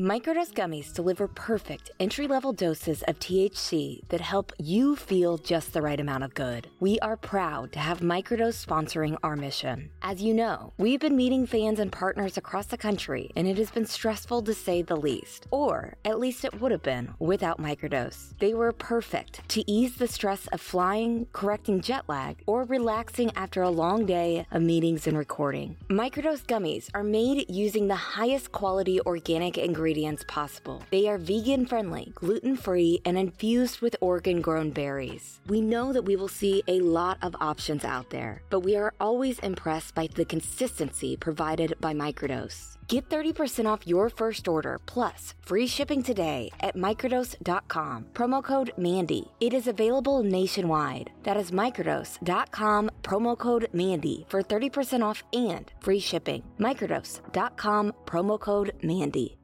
Microdose gummies deliver perfect entry level doses of THC that help you feel just the right amount of good. We are proud to have Microdose sponsoring our mission. As you know, we've been meeting fans and partners across the country, and it has been stressful to say the least. Or at least it would have been without Microdose. They were perfect to ease the stress of flying, correcting jet lag, or relaxing after a long day of meetings and recording. Microdose gummies are made using the highest quality organic ingredients ingredients possible. They are vegan friendly, gluten free, and infused with Oregon grown berries. We know that we will see a lot of options out there, but we are always impressed by the consistency provided by Microdose. Get 30% off your first order plus free shipping today at microdose.com. Promo code MANDY. It is available nationwide. That is microdose.com, promo code MANDY for 30% off and free shipping. Microdose.com, promo code MANDY.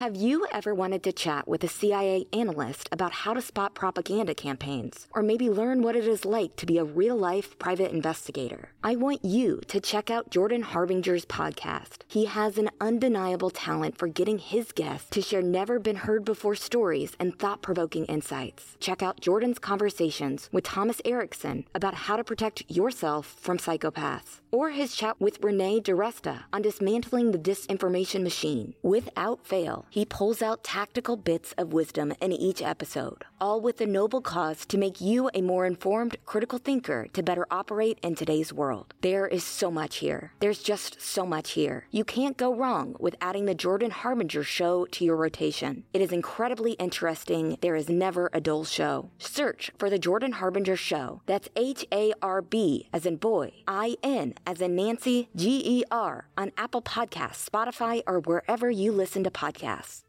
Have you ever wanted to chat with a CIA analyst about how to spot propaganda campaigns, or maybe learn what it is like to be a real life private investigator? I want you to check out Jordan Harbinger's podcast. He has an undeniable talent for getting his guests to share never been heard before stories and thought provoking insights. Check out Jordan's conversations with Thomas Erikson about how to protect yourself from psychopaths, or his chat with Renee DiResta on dismantling the disinformation machine. Without fail, he pulls out tactical bits of wisdom in each episode, all with the noble cause to make you a more informed, critical thinker to better operate in today's world. There is so much here. There's just so much here. You can't go wrong with adding the Jordan Harbinger show to your rotation. It is incredibly interesting. There is never a dull show. Search for the Jordan Harbinger show. That's H A R B as in boy, I N as in Nancy, G E R on Apple Podcasts, Spotify, or wherever you listen to podcasts.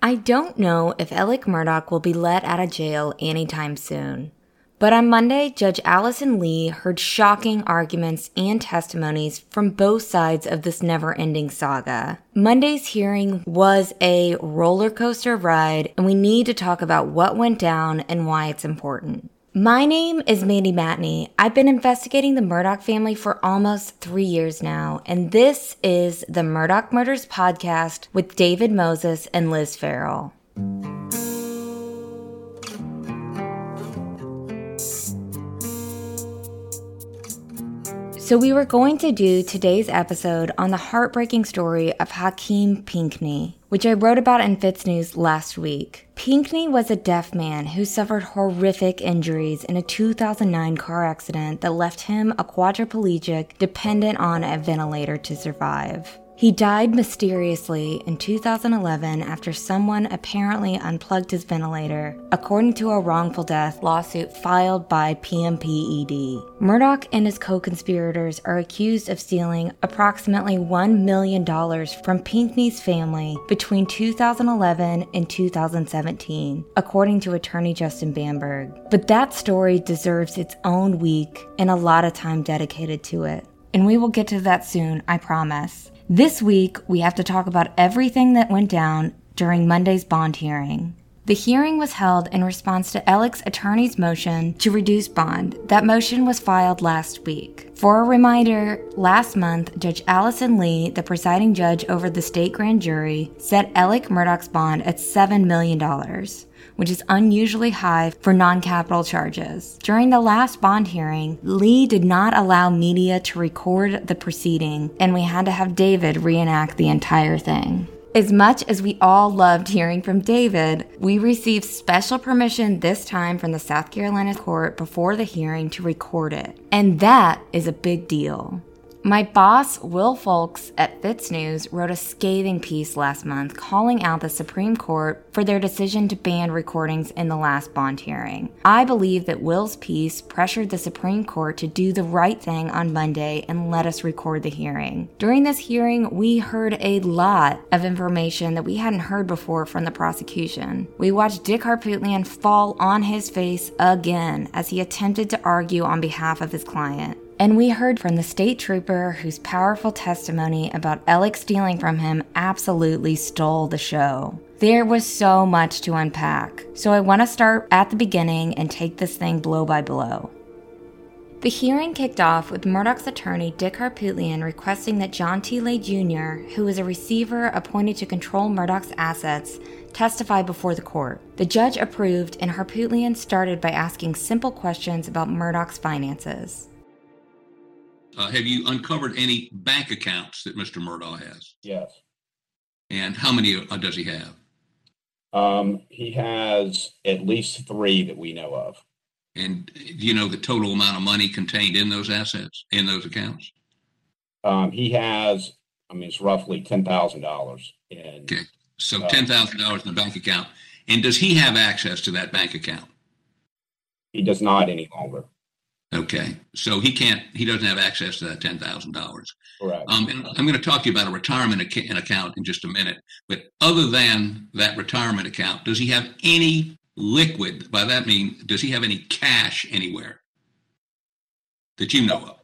I don't know if Alec Murdaugh will be let out of jail anytime soon. But on Monday, Judge Allison Lee heard shocking arguments and testimonies from both sides of this never ending saga. Monday's hearing was a roller coaster ride, and we need to talk about what went down and why it's important. My name is Mandy Matney. I've been investigating the Murdaugh family for almost three years now, and this is the Murdaugh Murders Podcast with David Moses and Liz Farrell. So, we were going to do today's episode on the heartbreaking story of Hakeem Pinckney, which I wrote about in FITSNews last week. Pinckney was a deaf man who suffered horrific injuries in a 2009 car accident that left him a quadriplegic dependent on a ventilator to survive. He died mysteriously in 2011 after someone apparently unplugged his ventilator, according to a wrongful death lawsuit filed by PMPED. Murdaugh and his co conspirators are accused of stealing approximately $1 million from Pinckney's family between 2011 and 2017, according to attorney Justin Bamberg. But that story deserves its own week and a lot of time dedicated to it. And we will get to that soon, I promise. This week, we have to talk about everything that went down during Monday's bond hearing. The hearing was held in response to Alec's attorney's motion to reduce bond. That motion was filed last week. For a reminder, last month, Judge Allison Lee, the presiding judge over the state grand jury, set Alec Murdaugh's bond at $7 million which is unusually high for non capital charges. During the last bond hearing, Lee did not allow media to record the proceeding, and we had to have David reenact the entire thing. As much as we all loved hearing from David, we received special permission this time from the South Carolina court before the hearing to record it. And that is a big deal. My boss, Will Folks at FITSNews, wrote a scathing piece last month calling out the Supreme Court for their decision to ban recordings in the last bond hearing. I believe that Will's piece pressured the Supreme Court to do the right thing on Monday and let us record the hearing. During this hearing, we heard a lot of information that we hadn't heard before from the prosecution. We watched Dick Harpootlian fall on his face again as he attempted to argue on behalf of his client. And we heard from the state trooper whose powerful testimony about Alec stealing from him absolutely stole the show. There was so much to unpack, so I want to start at the beginning and take this thing blow by blow. The hearing kicked off with Murdaugh's attorney Dick Harpootlian requesting that John T. Lay Jr., who was a receiver appointed to control Murdaugh's assets, testify before the court. The judge approved, and Harpootlian started by asking simple questions about Murdaugh's finances. Uh, have you uncovered any bank accounts that Mr. Murdaugh has? Yes. And how many uh, does he have? Um, he has at least three that we know of. And do you know the total amount of money contained in those assets, in those accounts? Um, he has, I mean, it's roughly ten thousand dollars in. Okay, so Uh, ten thousand dollars in the bank account. And does he have access to that bank account? He does not any longer. Okay, so he can't, he doesn't have access to that ten thousand dollars. Correct. Um, and I'm going to talk to you about a retirement ac- account in just a minute. But other than that retirement account, does he have any liquid? By that mean, does he have any cash anywhere that you know of?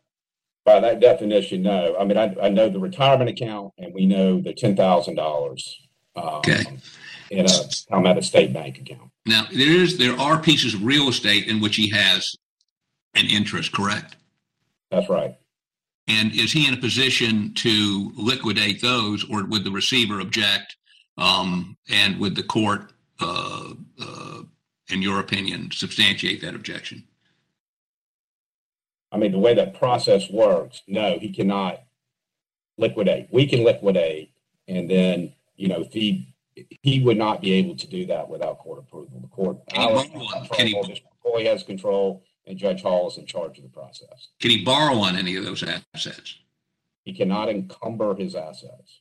By that definition, no. I mean, I, I know the retirement account and we know the ten thousand dollars. Um, Okay. In a, I'm at a state bank account. Now there is there are pieces of real estate in which he has an interest, correct? That's right. And is he in a position to liquidate those, or would the receiver object? Um, and would the court, uh, uh, in your opinion, substantiate that objection? I mean, the way that process works, no, he cannot liquidate. We can liquidate, and then you know, if he he would not be able to do that without court approval. The court, Can he our borrow one? Can he- control, District has control, and Judge Hall is in charge of the process. Can he borrow on any of those assets? He cannot encumber his assets.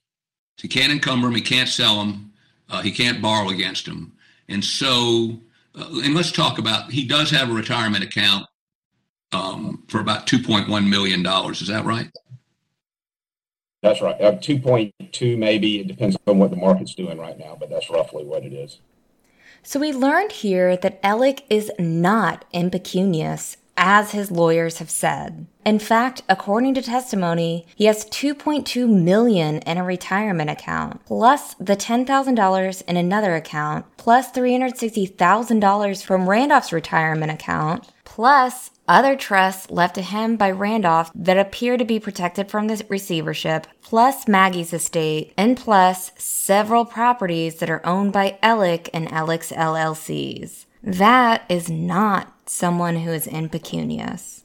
He can't encumber them. He can't sell them. Uh, he can't borrow against them. And so, uh, and let's talk about. He does have a retirement account um, for about two point one million dollars. Is that right? That's right. Uh, two point two, maybe. It depends on what the market's doing right now, but that's roughly what it is. So we learned here that Alec is not impecunious, as his lawyers have said. In fact, according to testimony, he has 2.2 million in a retirement account, plus the $10,000 in another account, plus $360,000 from Randolph's retirement account, plus other trusts left to him by Randolph that appear to be protected from the receivership, plus Maggie's estate, and plus several properties that are owned by Alec and Alec's LLCs. That is not someone who is impecunious.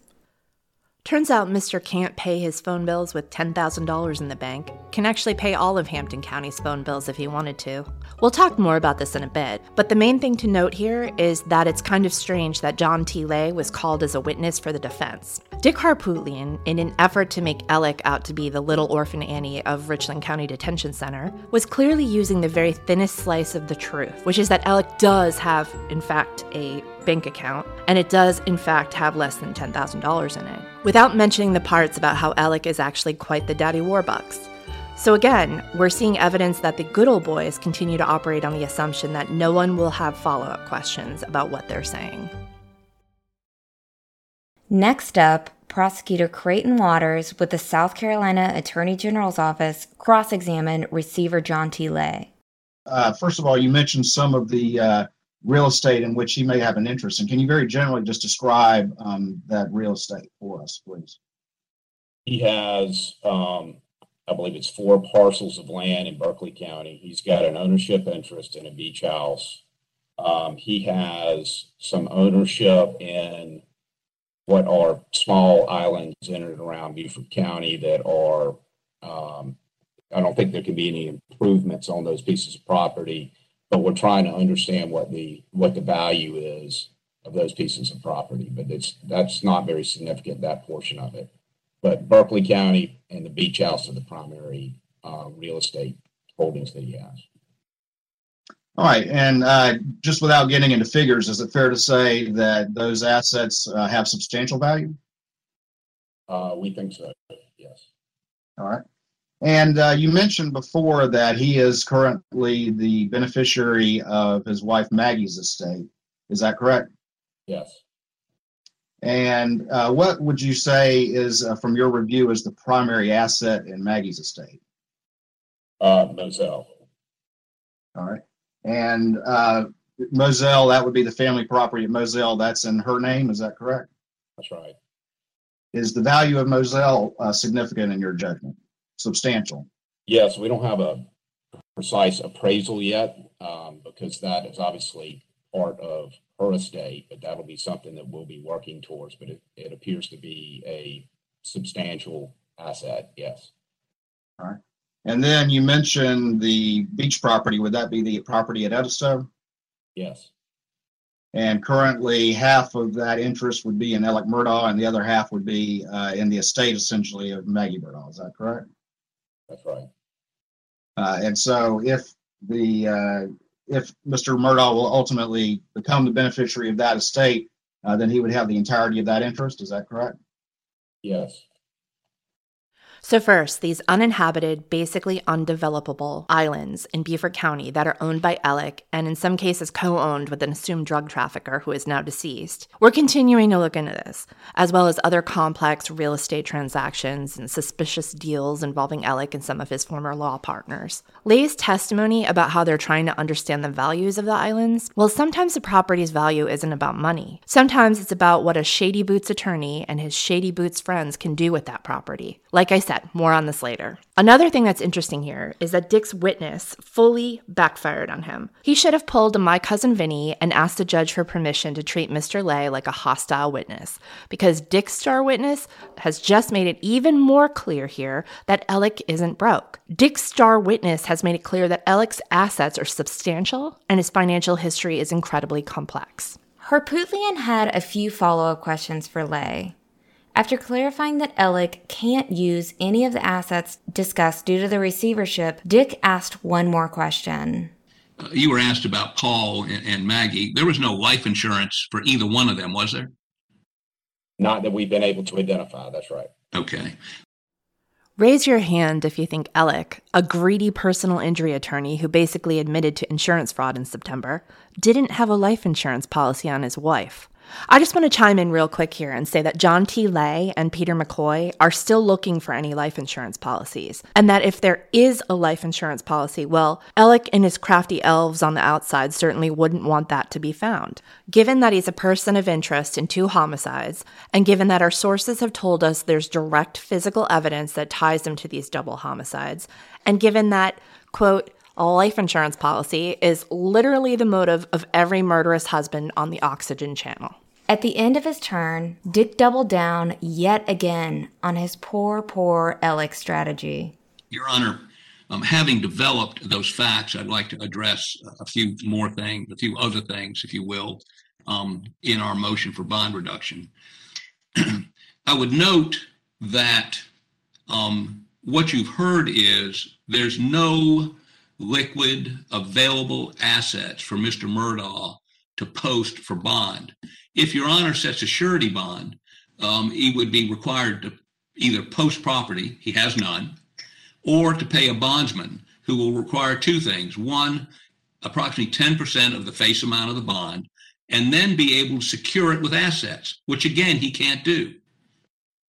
Turns out Mr. can't pay his phone bills with $10,000 in the bank, can actually pay all of Hampton County's phone bills if he wanted to. We'll talk more about this in a bit, but the main thing to note here is that it's kind of strange that John T. Lay was called as a witness for the defense. Dick Harpootlian, in an effort to make Alec out to be the little orphan Annie of Richland County Detention Center, was clearly using the very thinnest slice of the truth, which is that Alec does have, in fact, a bank account, and it does, in fact, have less than $10,000 in it, without mentioning the parts about how Alec is actually quite the daddy warbucks. So again, we're seeing evidence that the good old boys continue to operate on the assumption that no one will have follow up questions about what they're saying. Next up, prosecutor Creighton Waters with the South Carolina Attorney General's office cross examined receiver John T. Lay. uh, first of all, you mentioned some of the uh, real estate in which he may have an interest in. Can you very generally just describe um, that real estate for us, please? He has, um, I believe it's four parcels of land in Berkeley County. He's got an ownership interest in a beach house. Um, he has some ownership in what are small islands in and around Beaufort County that are, um, I don't think there can be any improvements on those pieces of property, but we're trying to understand what the, what the value is of those pieces of property, but it's, that's not very significant, that portion of it. But Berkeley County and the beach house are the primary, uh, real estate holdings that he has. All right, and uh, just without getting into figures, is it fair to say that those assets uh, have substantial value? Uh, we think so, yes. All right. And uh, you mentioned before that he is currently the beneficiary of his wife Maggie's estate. Is that correct? Yes. And uh, what would you say is, uh, from your review, is the primary asset in Maggie's estate? Uh, Moselle, All right. And uh, Moselle, that would be the family property of Moselle. That's in her name. Is that correct? that's right. Is the value of Moselle uh, significant in your judgment? Substantial? Yes, we don't have a precise appraisal yet um, because that is obviously part of her estate, but that'll be something that we'll be working towards. But it, it appears to be a substantial asset, yes. All right. And then you mentioned the beach property. Would that be the property at Edisto? Yes, And currently, half of that interest would be in Alec Murdaugh, and the other half would be uh, in the estate, essentially, of Maggie Murdaugh. Is that correct? That's right. Uh, and so, if the uh, if Mr. Murdaugh will ultimately become the beneficiary of that estate, uh, then he would have the entirety of that interest. Is that correct? Yes, So, first, these uninhabited, basically undevelopable islands in Beaufort County that are owned by Alec and in some cases co owned with an assumed drug trafficker who is now deceased. We're continuing to look into this, as well as other complex real estate transactions and suspicious deals involving Alec and some of his former law partners. Lay's testimony about how they're trying to understand the values of the islands well, sometimes the property's value isn't about money. Sometimes it's about what a Shady Boots attorney and his Shady Boots friends can do with that property. Like I said, more on this later. Another thing that's interesting here is that Dick's witness fully backfired on him. He should have pulled a my cousin Vinny and asked the judge for permission to treat Mr. Lay like a hostile witness, because Dick's star witness has just made it even more clear here that Alec isn't broke. Dick's star witness has made it clear that Alec's assets are substantial and his financial history is incredibly complex. Harpootlian had a few follow up questions for Lay. After clarifying that Alec can't use any of the assets discussed due to the receivership, Dick asked one more question. Uh, you were asked about Paul and, and Maggie. There was no life insurance for either one of them, was there? not that we've been able to identify, that's right. Okay. Raise your hand if you think Alec, a greedy personal injury attorney who basically admitted to insurance fraud in September, didn't have a life insurance policy on his wife. I just want to chime in real quick here and say that John T. Lay and Peter McCoy are still looking for any life insurance policies. And that if there is a life insurance policy, well, Alec and his crafty elves on the outside certainly wouldn't want that to be found. Given that he's a person of interest in two homicides, and given that our sources have told us there's direct physical evidence that ties him to these double homicides, and given that, quote, life insurance policy is literally the motive of every murderous husband on the Oxygen Channel. At the end of his turn, Dick doubled down yet again on his poor, poor Alec strategy. Your Honor, um, having developed those facts, I'd like to address a few more things, a few other things, if you will, um, in our motion for bond reduction. I would note that um, what you've heard is there's no liquid available assets for Mr. Murdaugh to post for bond. If Your Honor sets a surety bond, um, he would be required to either post property, he has none, or to pay a bondsman who will require two things. One, approximately 10% of the face amount of the bond, and then be able to secure it with assets, which again, he can't do.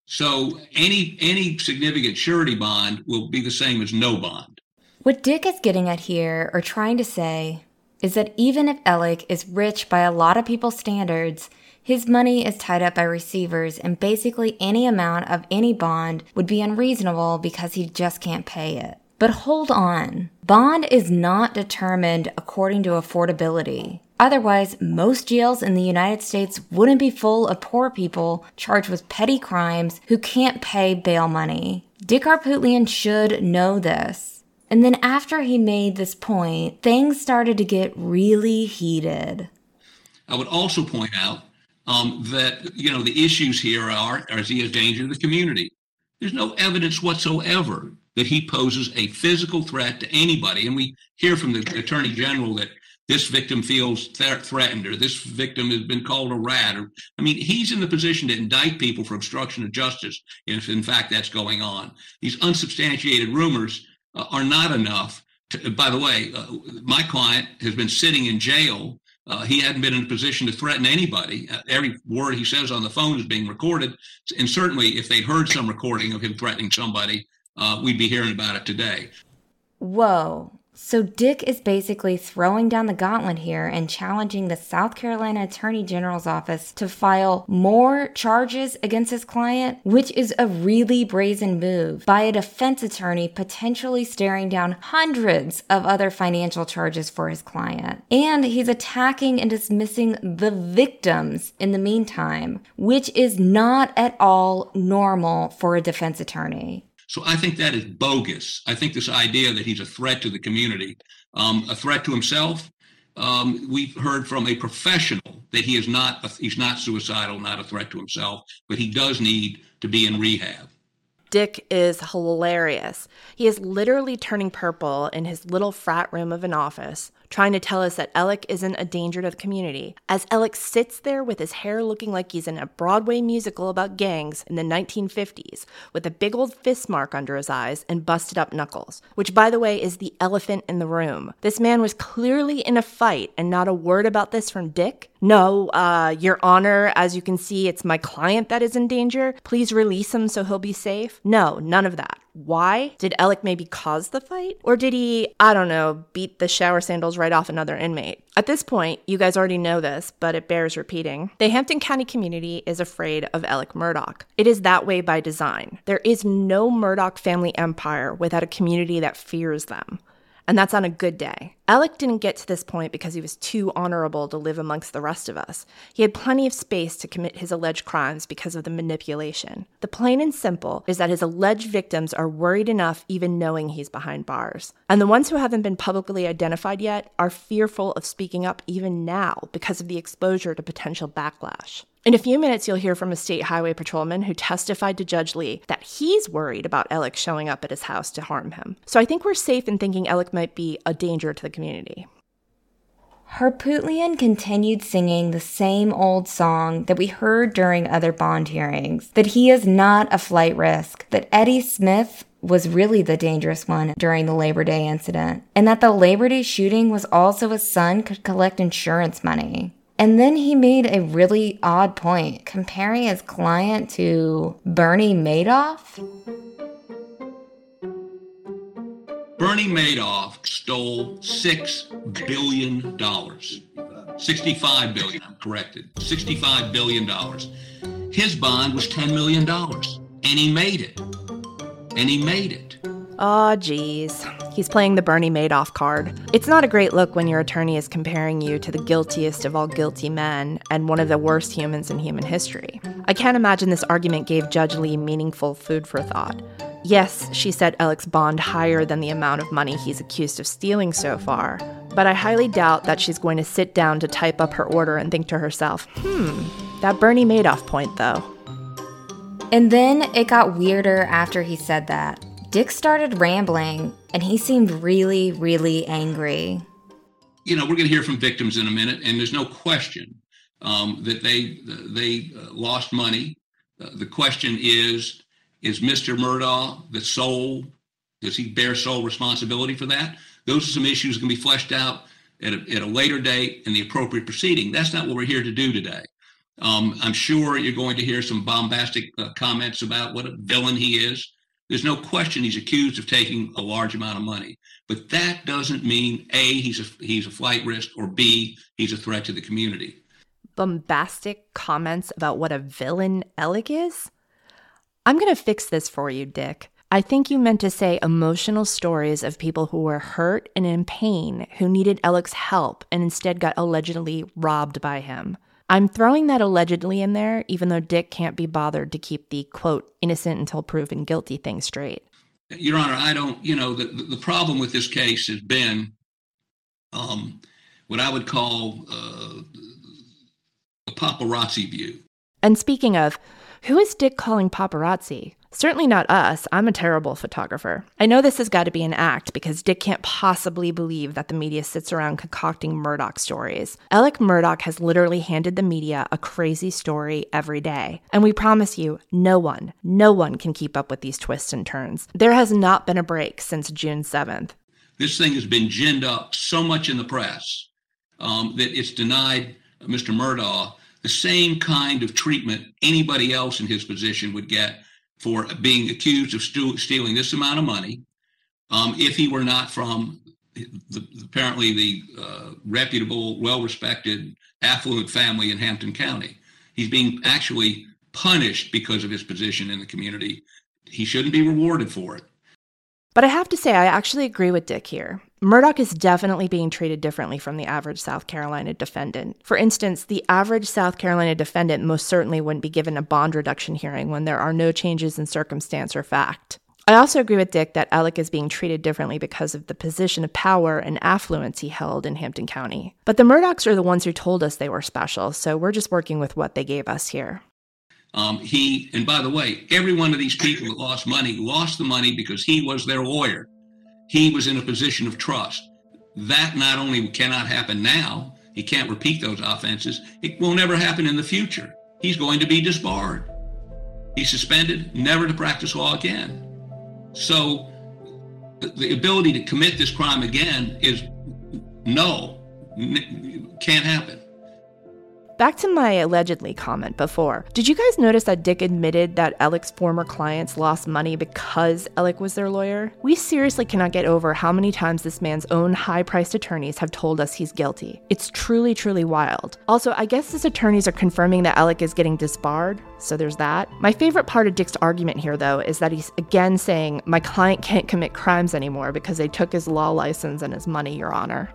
So any, any significant surety bond will be the same as no bond. What Dick is getting at here, or trying to say, is that even if Alec is rich by a lot of people's standards, his money is tied up by receivers, and basically any amount of any bond would be unreasonable because he just can't pay it. But hold on. Bond is not determined according to affordability. Otherwise, most jails in the United States wouldn't be full of poor people charged with petty crimes who can't pay bail money. Dick Harpootlian should know this. And then after he made this point, things started to get really heated. I would also point out um, that you know the issues here are: is he a danger to the community? There's no evidence whatsoever that he poses a physical threat to anybody, and we hear from the attorney general that this victim feels th- threatened or this victim has been called a rat. Or I mean, he's in the position to indict people for obstruction of justice if, in fact, that's going on. These unsubstantiated rumors uh, are not enough. To, by the way, uh, my client has been sitting in jail uh, he hadn't been in a position to threaten anybody. Uh, every word he says on the phone is being recorded. And certainly, if they heard some recording of him threatening somebody, uh, we'd be hearing about it today. Whoa. So Dick is basically throwing down the gauntlet here and challenging the South Carolina Attorney General's office to file more charges against his client, which is a really brazen move by a defense attorney potentially staring down hundreds of other financial charges for his client. And he's attacking and dismissing the victims in the meantime, which is not at all normal for a defense attorney. So I think that is bogus. I think this idea that he's a threat to the community, um, a threat to himself. Um, we've heard from a professional that he is not he's not suicidal, not a threat to himself, but he does need to be in rehab. Dick is hilarious. He is literally turning purple in his little frat room of an office, trying to tell us that Alec isn't a danger to the community, as Alec sits there with his hair looking like he's in a Broadway musical about gangs in the 1950s, with a big old fist mark under his eyes and busted up knuckles, which, by the way, is the elephant in the room. This man was clearly in a fight, and not a word about this from Dick. No, uh, Your Honor, as you can see, it's my client that is in danger. Please release him so he'll be safe. No, none of that. Why? Did Alec maybe cause the fight? Or did he, I don't know, beat the shower sandals right off another inmate? At this point, you guys already know this, but it bears repeating. The Hampton County community is afraid of Alec Murdaugh. It is that way by design. There is no Murdaugh family empire without a community that fears them and that's on a good day. Alec didn't get to this point because he was too honorable to live amongst the rest of us. He had plenty of space to commit his alleged crimes because of the manipulation. The plain and simple is that his alleged victims are worried enough even knowing he's behind bars. And the ones who haven't been publicly identified yet are fearful of speaking up even now because of the exposure to potential backlash. In a few minutes, you'll hear from a state highway patrolman who testified to Judge Lee that he's worried about Alec showing up at his house to harm him. So I think we're safe in thinking Alec might be a danger to the community. Harpootlian continued singing the same old song that we heard during other bond hearings that he is not a flight risk, that Eddie Smith was really the dangerous one during the Labor Day incident, and that the Labor Day shooting was also his son could collect insurance money. And then he made a really odd point, comparing his client to Bernie Madoff. Bernie Madoff stole six billion dollars. 65 billion, I'm corrected. 65 billion dollars. His bond was 10 million dollars. And he made it. And he made it. Oh, geez. He's playing the Bernie Madoff card. It's not a great look when your attorney is comparing you to the guiltiest of all guilty men and one of the worst humans in human history. I can't imagine this argument gave Judge Lee meaningful food for thought. Yes, she set Alec's bond higher than the amount of money he's accused of stealing so far, but I highly doubt that she's going to sit down to type up her order and think to herself, hmm, that Bernie Madoff point though. And then it got weirder after he said that. Dick started rambling and he seemed really, really angry. You know, we're going to hear from victims in a minute, and there's no question um, that they they uh, lost money. Uh, the question is: Is Mr. Murdaugh the sole? Does he bear sole responsibility for that? Those are some issues going to be fleshed out at a, at a later date in the appropriate proceeding. That's not what we're here to do today. Um, I'm sure you're going to hear some bombastic uh, comments about what a villain he is. There's no question he's accused of taking a large amount of money, but that doesn't mean A, he's a, he's a flight risk, or B, he's a threat to the community. Bombastic comments about what a villain Alec is? I'm going to fix this for you, Dick. I think you meant to say emotional stories of people who were hurt and in pain who needed Alec's help and instead got allegedly robbed by him. I'm throwing that allegedly in there, even though Dick can't be bothered to keep the quote, innocent until proven guilty thing straight. Your Honor, I don't, you know, the, the problem with this case has been um, what I would call uh, a paparazzi view. And speaking of, who is Dick calling paparazzi? Certainly not us. I'm a terrible photographer. I know this has got to be an act because Dick can't possibly believe that the media sits around concocting Murdaugh stories. Alec Murdaugh has literally handed the media a crazy story every day. And we promise you, no one, no one can keep up with these twists and turns. There has not been a break since June 7th. This thing has been ginned up so much in the press um, that it's denied Mr. Murdaugh the same kind of treatment anybody else in his position would get for being accused of stealing this amount of money um, if he were not from the, apparently the uh, reputable, well-respected, affluent family in Hampton County. He's being actually punished because of his position in the community. He shouldn't be rewarded for it. But I have to say, I actually agree with Dick here. Murdaugh is definitely being treated differently from the average South Carolina defendant. For instance, the average South Carolina defendant most certainly wouldn't be given a bond reduction hearing when there are no changes in circumstance or fact. I also agree with Dick that Alec is being treated differently because of the position of power and affluence he held in Hampton County. But the Murdaughs are the ones who told us they were special, so we're just working with what they gave us here. Um, he, and by the way, every one of these people that lost money lost the money because he was their lawyer. He was in a position of trust. That not only cannot happen now, he can't repeat those offenses, it will never happen in the future. He's going to be disbarred. He's suspended, never to practice law again. So the ability to commit this crime again is no, can't happen. Back to my allegedly comment before. Did you guys notice that Dick admitted that Alec's former clients lost money because Alec was their lawyer? We seriously cannot get over how many times this man's own high priced attorneys have told us he's guilty. It's truly, truly wild. Also, I guess his attorneys are confirming that Alec is getting disbarred, so there's that. My favorite part of Dick's argument here, though, is that he's again saying, My client can't commit crimes anymore because they took his law license and his money, Your Honor.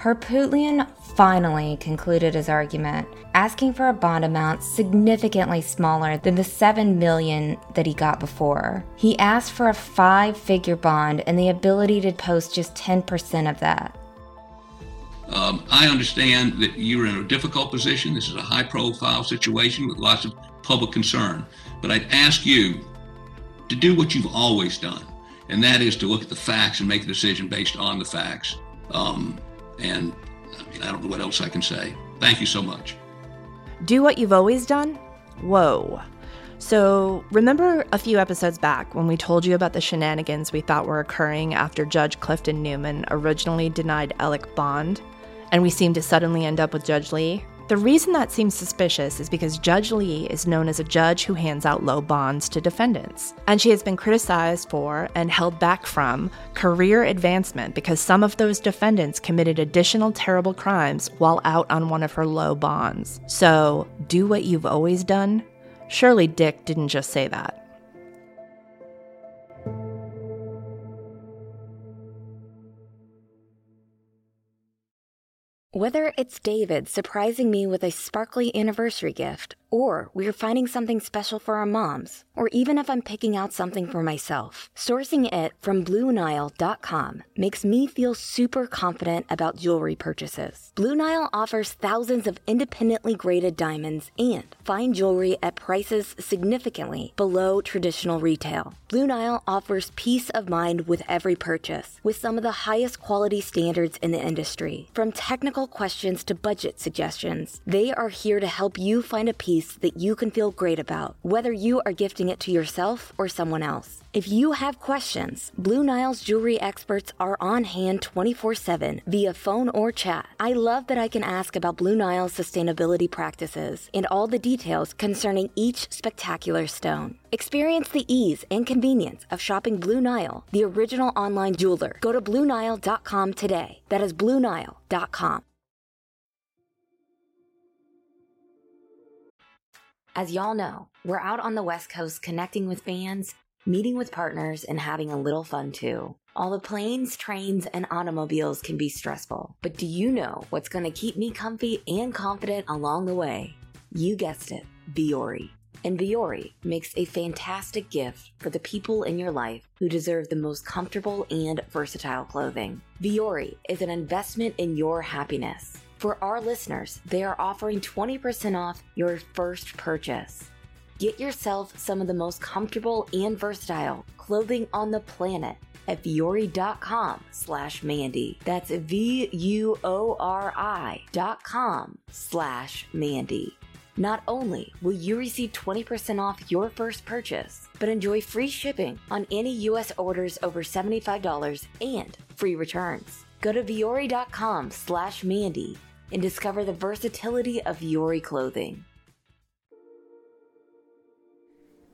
Harpootlian finally concluded his argument, asking for a bond amount significantly smaller than the 7 million that he got before. He asked for a five-figure bond and the ability to post just 10% of that. Um, I understand that you're in a difficult position. This is a high profile situation with lots of public concern. But I'd ask you to do what you've always done, and that is to look at the facts and make a decision based on the facts. Um, and I mean, I don't know what else I can say. Thank you so much. Do what you've always done? Whoa. So, remember a few episodes back when we told you about the shenanigans we thought were occurring after Judge Clifton Newman originally denied Alec Bond, and we seemed to suddenly end up with Judge Lee? The reason that seems suspicious is because Judge Lee is known as a judge who hands out low bonds to defendants. And she has been criticized for and held back from career advancement because some of those defendants committed additional terrible crimes while out on one of her low bonds. So, do what you've always done? Surely Dick didn't just say that. Whether it's David surprising me with a sparkly anniversary gift, or we're finding something special for our moms, or even if I'm picking out something for myself, sourcing it from BlueNile.com makes me feel super confident about jewelry purchases. Blue Nile offers thousands of independently graded diamonds and fine jewelry at prices significantly below traditional retail. Blue Nile offers peace of mind with every purchase, with some of the highest quality standards in the industry. From technical questions to budget suggestions, they are here to help you find a piece that you can feel great about, whether you are gifting it to yourself or someone else. If you have questions, Blue Nile's jewelry experts are on hand 24 7 via phone or chat. I love that I can ask about Blue Nile's sustainability practices and all the details concerning each spectacular stone. Experience the ease and convenience of shopping Blue Nile, the original online jeweler. Go to BlueNile.com today. That is BlueNile.com. As y'all know, we're out on the West Coast connecting with fans, meeting with partners, and having a little fun too. All the planes, trains, and automobiles can be stressful, but do you know what's going to keep me comfy and confident along the way? You guessed it, Vuori. And Vuori makes a fantastic gift for the people in your life who deserve the most comfortable and versatile clothing. Vuori is an investment in your happiness. For our listeners, they are offering 20% off your first purchase. Get yourself some of the most comfortable and versatile clothing on the planet at vuori.com slash Mandy. That's V-U-O-R-I dot com slash Mandy. Not only will you receive 20% off your first purchase, but enjoy free shipping on any U.S. orders over $75 and free returns. Go to vuori.com slash Mandy and discover the versatility of Vuori clothing.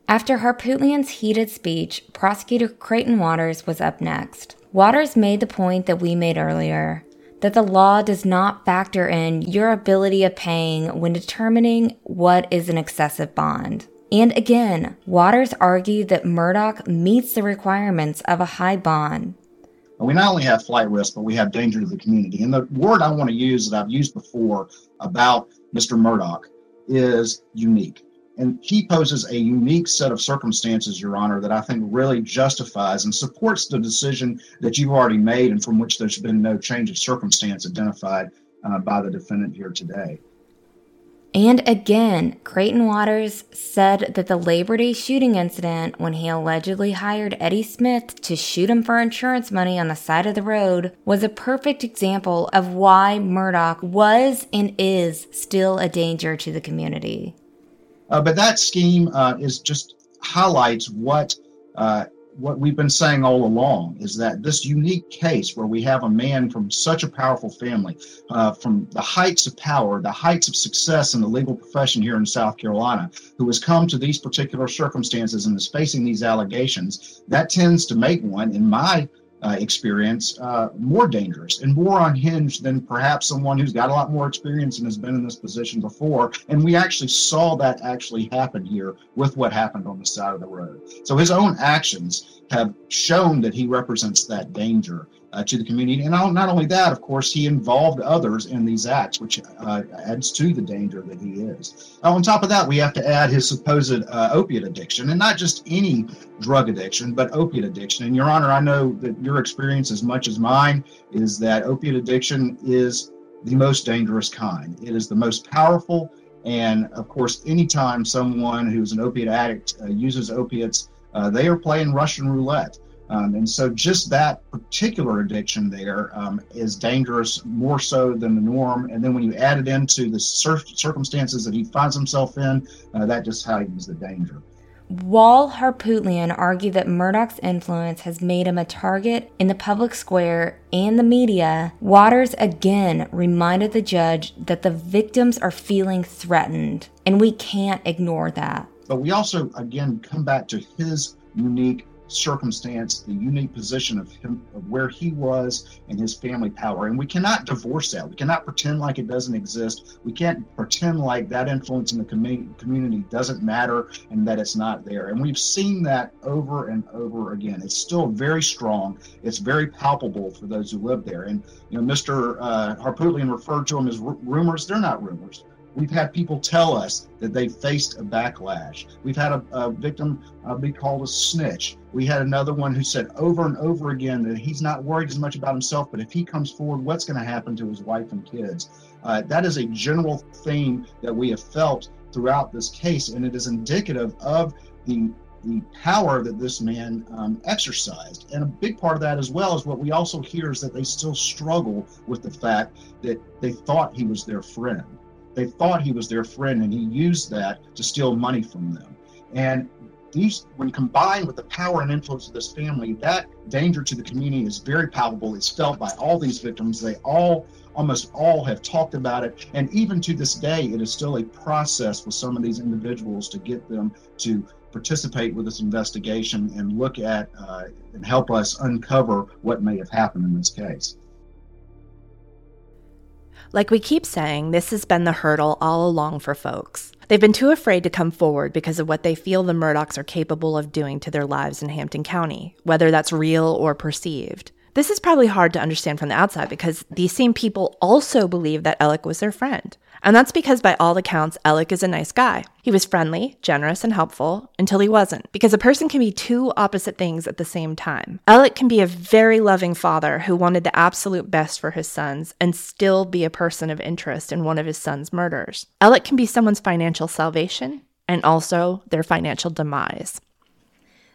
After Harpootlian's heated speech, prosecutor Creighton Waters was up next. Waters made the point that we made earlier that the law does not factor in your ability of paying when determining what is an excessive bond. And again, Waters argued that Murdaugh meets the requirements of a high bond. We not only have flight risk, but we have danger to the community. And the word I want to use that I've used before about Mr. Murdaugh is unique. And he poses a unique set of circumstances, Your Honor, that I think really justifies and supports the decision that you've already made and from which there's been no change of circumstance identified uh, by the defendant here today. And again, Creighton Waters said that the Labor Day shooting incident, when he allegedly hired Eddie Smith to shoot him for insurance money on the side of the road, was a perfect example of why Murdaugh was and is still a danger to the community. Uh, but that scheme uh, is just highlights what uh, what we've been saying all along is that this unique case where we have a man from such a powerful family, uh, from the heights of power, the heights of success in the legal profession here in South Carolina, who has come to these particular circumstances and is facing these allegations, that tends to make one, in my uh, experience uh, more dangerous and more unhinged than perhaps someone who's got a lot more experience and has been in this position before. And we actually saw that actually happen here with what happened on the side of the road. So his own actions have shown that he represents that danger uh, to the community. And not only that, of course, he involved others in these acts, which uh, adds to the danger that he is. On top of that, we have to add his supposed uh, opiate addiction, and not just any drug addiction, but opiate addiction. And, Your Honor, I know that your experience, as much as mine, is that opiate addiction is the most dangerous kind. It is the most powerful. And of course, anytime someone who's an opiate addict uh, uses opiates, uh, they are playing Russian roulette. Um, and so, just that particular addiction there um, is dangerous more so than the norm. And then, when you add it into the cir- circumstances that he finds himself in, uh, that just heightens the danger. Wall Harpootlian argued that Murdaugh's influence has made him a target in the public square and the media. Waters again reminded the judge that the victims are feeling threatened, and we can't ignore that. But we also, again, come back to his unique circumstance, the unique position of him, of where he was and his family power. And we cannot divorce that. We cannot pretend like it doesn't exist. We can't pretend like that influence in the com- community doesn't matter and that it's not there. And we've seen that over and over again. It's still very strong. It's very palpable for those who live there. And you know, Mr. Uh, Harpootlian referred to them as r- rumors. They're not rumors. We've had people tell us that they faced a backlash. We've had a, a victim uh, be called a snitch. We had another one who said over and over again that he's not worried as much about himself, but if he comes forward, what's going to happen to his wife and kids? Uh, that is a general theme that we have felt throughout this case, and it is indicative of the the power that this man um, exercised. And a big part of that as well is what we also hear is that they still struggle with the fact that they thought he was their friend. They thought he was their friend, and he used that to steal money from them. And these, when combined with the power and influence of this family, that danger to the community is very palpable. It's felt by all these victims. They all, almost all, have talked about it. And even to this day, it is still a process with some of these individuals to get them to participate with this investigation and look at uh, and help us uncover what may have happened in this case. Like we keep saying, this has been the hurdle all along for folks. They've been too afraid to come forward because of what they feel the Murdaughs are capable of doing to their lives in Hampton County, whether that's real or perceived. This is probably hard to understand from the outside because these same people also believe that Alec was their friend. And that's because, by all accounts, Alec is a nice guy. He was friendly, generous, and helpful until he wasn't, because a person can be two opposite things at the same time. Alec can be a very loving father who wanted the absolute best for his sons and still be a person of interest in one of his son's murders. Alec can be someone's financial salvation and also their financial demise.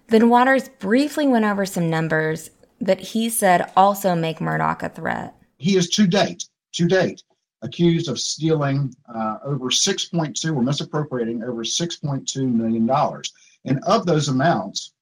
Then Waters briefly went over some numbers that he said also make Murdaugh a threat. He is to date, to date, accused of stealing uh, over 6.2 or misappropriating over 6.2 million dollars. And of those amounts,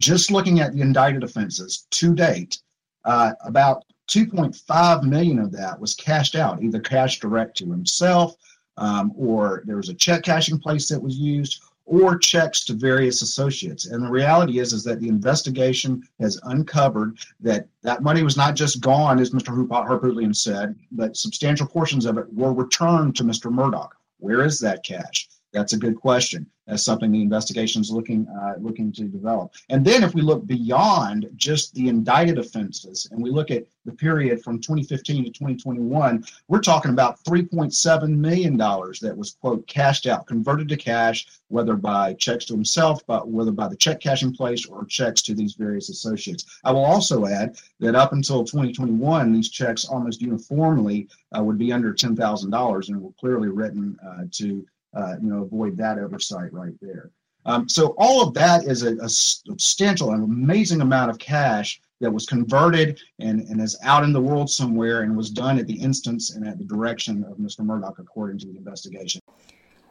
just looking at the indicted offenses to date, uh, about 2.5 million of that was cashed out, either cashed direct to himself, um, or there was a check cashing place that was used, or checks to various associates. And the reality is, is that the investigation has uncovered that that money was not just gone, as Mr. Harpootlian said, but substantial portions of it were returned to Mr. Murdaugh. Where is that cash? That's a good question. That's something the investigation is looking uh, looking to develop. And then, if we look beyond just the indicted offenses, and we look at the period from 2015 to 2021, we're talking about 3.7 million dollars that was quote cashed out, converted to cash, whether by checks to himself, but whether by the check cashing place or checks to these various associates. I will also add that up until 2021, these checks almost uniformly uh, would be under $10,000 and were clearly written uh, to uh, you know, avoid that oversight right there. Um, so all of that is a, a substantial and amazing amount of cash that was converted and, and is out in the world somewhere and was done at the instance and at the direction of Mr. Murdaugh, according to the investigation.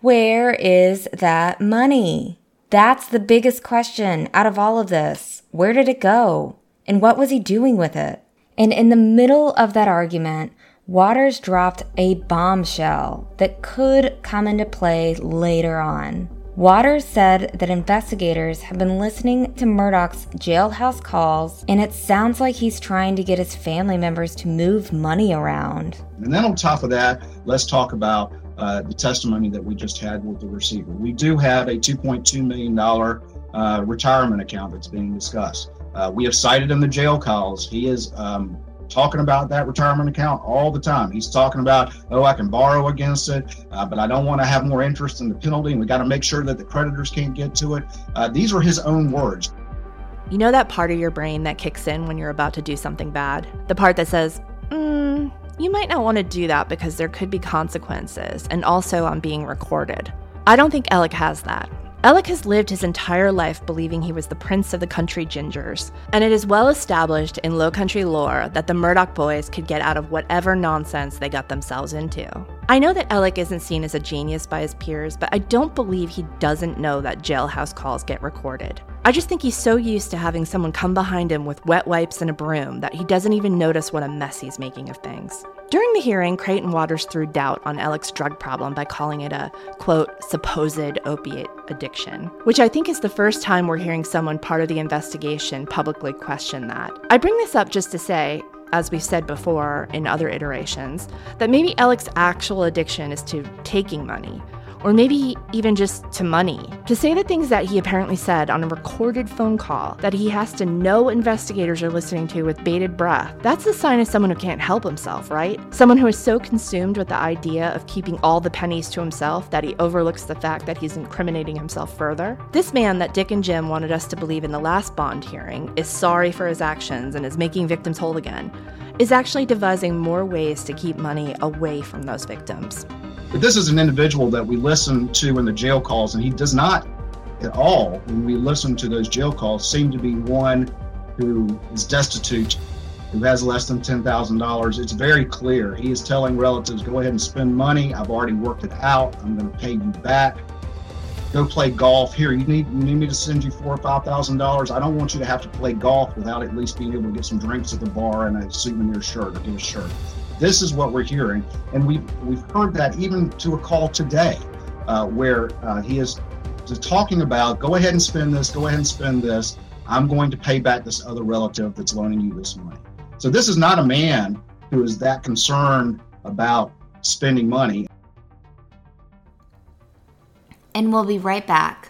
Where is that money? That's the biggest question out of all of this. Where did it go? And what was he doing with it? And in the middle of that argument, Waters dropped a bombshell that could come into play later on. Waters said that investigators have been listening to Murdaugh's jailhouse calls, and it sounds like he's trying to get his family members to move money around. And then on top of that, let's talk about uh, the testimony that we just had with the receiver. We do have a $2.2 million uh, retirement account that's being discussed. Uh, we have cited in the jail calls. He is um, talking about that retirement account all the time. He's talking about, oh, I can borrow against it, uh, but I don't want to have more interest in the penalty, and we got to make sure that the creditors can't get to it. Uh, these were his own words. You know that part of your brain that kicks in when you're about to do something bad? The part that says, mm, you might not want to do that because there could be consequences, and also I'm being recorded. I don't think Alec has that. Alec has lived his entire life believing he was the prince of the country gingers, and it is well established in low country lore that the Murdaugh boys could get out of whatever nonsense they got themselves into. I know that Alec isn't seen as a genius by his peers, but I don't believe he doesn't know that jailhouse calls get recorded. I just think he's so used to having someone come behind him with wet wipes and a broom that he doesn't even notice what a mess he's making of things. During the hearing, Creighton Waters threw doubt on Alec's drug problem by calling it a, quote, supposed opiate addiction, which I think is the first time we're hearing someone part of the investigation publicly question that. I bring this up just to say, as we've said before in other iterations, that maybe Alec's actual addiction is to taking money, or maybe even just to money. To say the things that he apparently said on a recorded phone call that he has to know investigators are listening to with bated breath, that's a sign of someone who can't help himself, right? Someone who is so consumed with the idea of keeping all the pennies to himself that he overlooks the fact that he's incriminating himself further. This man that Dick and Jim wanted us to believe in the last Bond hearing is sorry for his actions and is making victims whole again, is actually devising more ways to keep money away from those victims. But this is an individual that we listen to in the jail calls, and he does not at all, when we listen to those jail calls, seem to be one who is destitute, who has less than $10,000. It's very clear. He is telling relatives, go ahead and spend money. I've already worked it out. I'm going to pay you back. Go play golf. Here, you need you need me to send you four or five thousand dollars. I don't want you to have to play golf without at least being able to get some drinks at the bar and a souvenir shirt or get a shirt. This is what we're hearing, and we've we've heard that even to a call today, uh, where uh, he is talking about go ahead and spend this, go ahead and spend this. I'm going to pay back this other relative that's loaning you this money. So this is not a man who is that concerned about spending money. And we'll be right back.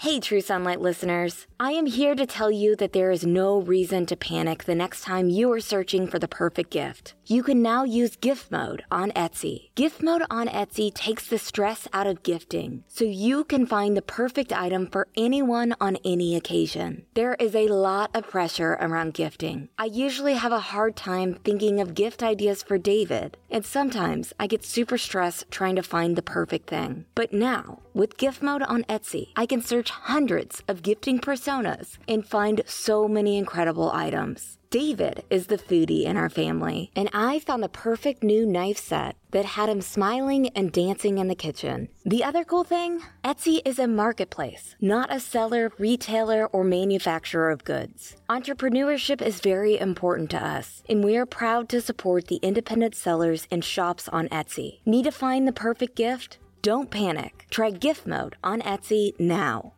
Hey, True Sunlight listeners. I am here to tell you that there is no reason to panic the next time you are searching for the perfect gift. You can now use gift mode on Etsy. Gift mode on Etsy takes the stress out of gifting so you can find the perfect item for anyone on any occasion. There is a lot of pressure around gifting. I usually have a hard time thinking of gift ideas for David, and sometimes I get super stressed trying to find the perfect thing. But now, with gift mode on Etsy, I can search hundreds of gifting personas and find so many incredible items. David is the foodie in our family, and I found the perfect new knife set that had him smiling and dancing in the kitchen. The other cool thing Etsy is a marketplace, not a seller, retailer, or manufacturer of goods. Entrepreneurship is very important to us, and we are proud to support the independent sellers and shops on Etsy. Need to find the perfect gift? Don't panic. Try gift mode on Etsy now.